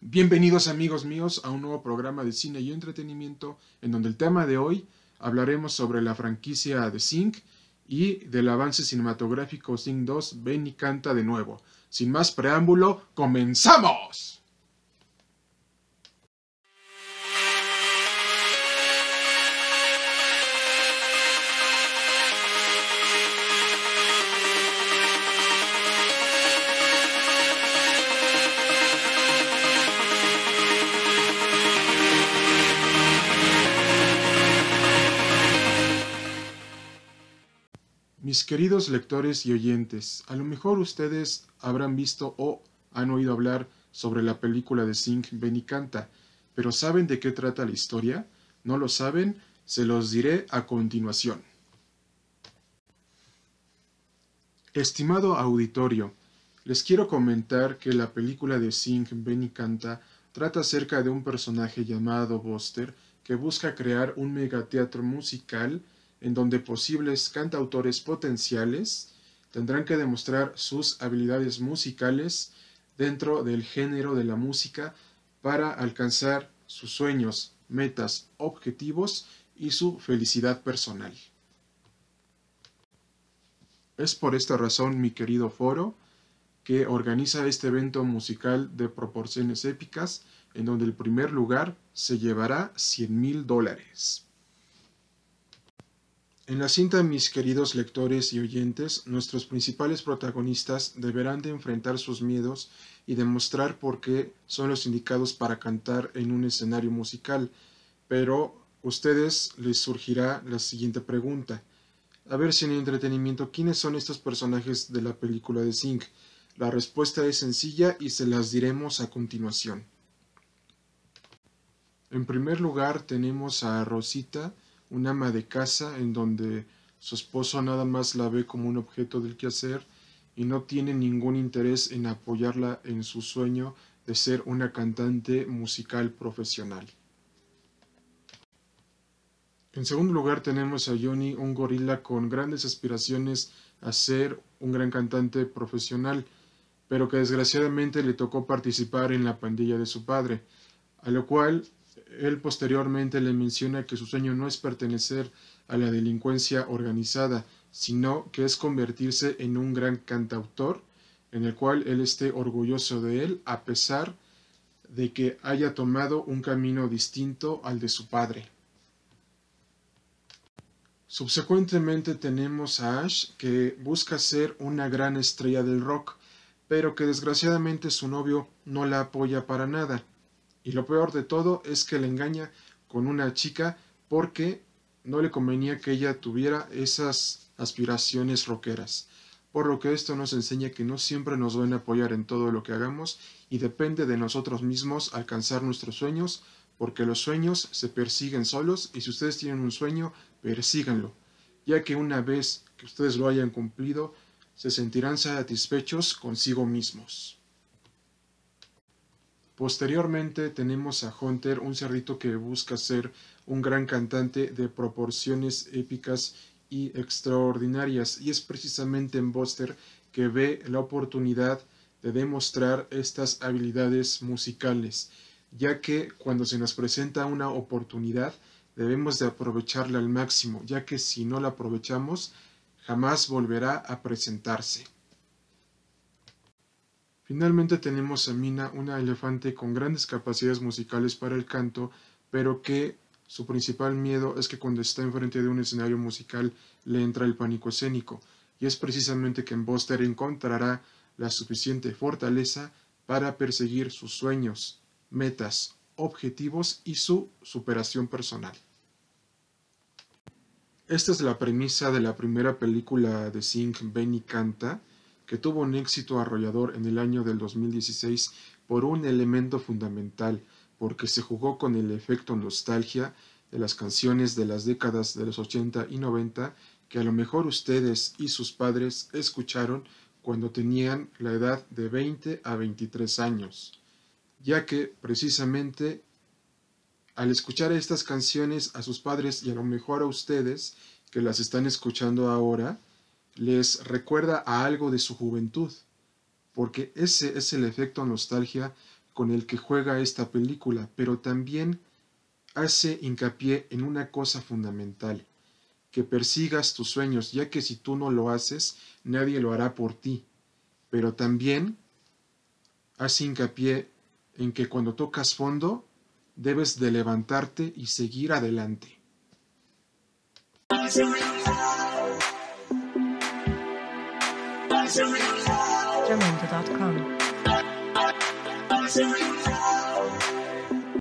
Bienvenidos amigos míos a un nuevo programa de cine y entretenimiento en donde el tema de hoy hablaremos sobre la franquicia de Zinc y del avance cinematográfico Zinc 2 Ven y canta de nuevo. Sin más preámbulo, ¡comenzamos! Mis queridos lectores y oyentes, a lo mejor ustedes habrán visto o han oído hablar sobre la película de Zinc Benicanta, pero ¿saben de qué trata la historia? ¿No lo saben? Se los diré a continuación. Estimado auditorio, les quiero comentar que la película de Zinc Benicanta trata acerca de un personaje llamado Buster que busca crear un megateatro musical en donde posibles cantautores potenciales tendrán que demostrar sus habilidades musicales dentro del género de la música para alcanzar sus sueños, metas, objetivos y su felicidad personal. Es por esta razón, mi querido foro, que organiza este evento musical de proporciones épicas, en donde el primer lugar se llevará 100 mil dólares. En la cinta, mis queridos lectores y oyentes, nuestros principales protagonistas deberán de enfrentar sus miedos y demostrar por qué son los indicados para cantar en un escenario musical. Pero ustedes les surgirá la siguiente pregunta. A ver si en entretenimiento, ¿quiénes son estos personajes de la película de Zinc? La respuesta es sencilla y se las diremos a continuación. En primer lugar tenemos a Rosita, un ama de casa en donde su esposo nada más la ve como un objeto del quehacer y no tiene ningún interés en apoyarla en su sueño de ser una cantante musical profesional. En segundo lugar tenemos a Johnny, un gorila con grandes aspiraciones a ser un gran cantante profesional, pero que desgraciadamente le tocó participar en la pandilla de su padre, a lo cual él posteriormente le menciona que su sueño no es pertenecer a la delincuencia organizada, sino que es convertirse en un gran cantautor, en el cual él esté orgulloso de él, a pesar de que haya tomado un camino distinto al de su padre. Subsecuentemente tenemos a Ash, que busca ser una gran estrella del rock, pero que desgraciadamente su novio no la apoya para nada. Y lo peor de todo es que le engaña con una chica porque no le convenía que ella tuviera esas aspiraciones rockeras. Por lo que esto nos enseña que no siempre nos van a apoyar en todo lo que hagamos y depende de nosotros mismos alcanzar nuestros sueños, porque los sueños se persiguen solos y si ustedes tienen un sueño, persíganlo, ya que una vez que ustedes lo hayan cumplido, se sentirán satisfechos consigo mismos. Posteriormente tenemos a Hunter, un cerrito que busca ser un gran cantante de proporciones épicas y extraordinarias, y es precisamente en Buster que ve la oportunidad de demostrar estas habilidades musicales, ya que cuando se nos presenta una oportunidad debemos de aprovecharla al máximo, ya que si no la aprovechamos jamás volverá a presentarse. Finalmente tenemos a Mina, una elefante con grandes capacidades musicales para el canto, pero que su principal miedo es que cuando está enfrente de un escenario musical le entra el pánico escénico, y es precisamente que en Buster encontrará la suficiente fortaleza para perseguir sus sueños, metas, objetivos y su superación personal. Esta es la premisa de la primera película de Sing Benny Canta, que tuvo un éxito arrollador en el año del 2016 por un elemento fundamental, porque se jugó con el efecto nostalgia de las canciones de las décadas de los 80 y 90 que a lo mejor ustedes y sus padres escucharon cuando tenían la edad de 20 a 23 años, ya que precisamente al escuchar estas canciones a sus padres y a lo mejor a ustedes que las están escuchando ahora, les recuerda a algo de su juventud, porque ese es el efecto nostalgia con el que juega esta película, pero también hace hincapié en una cosa fundamental, que persigas tus sueños, ya que si tú no lo haces, nadie lo hará por ti. Pero también hace hincapié en que cuando tocas fondo, debes de levantarte y seguir adelante. Jamenta.com.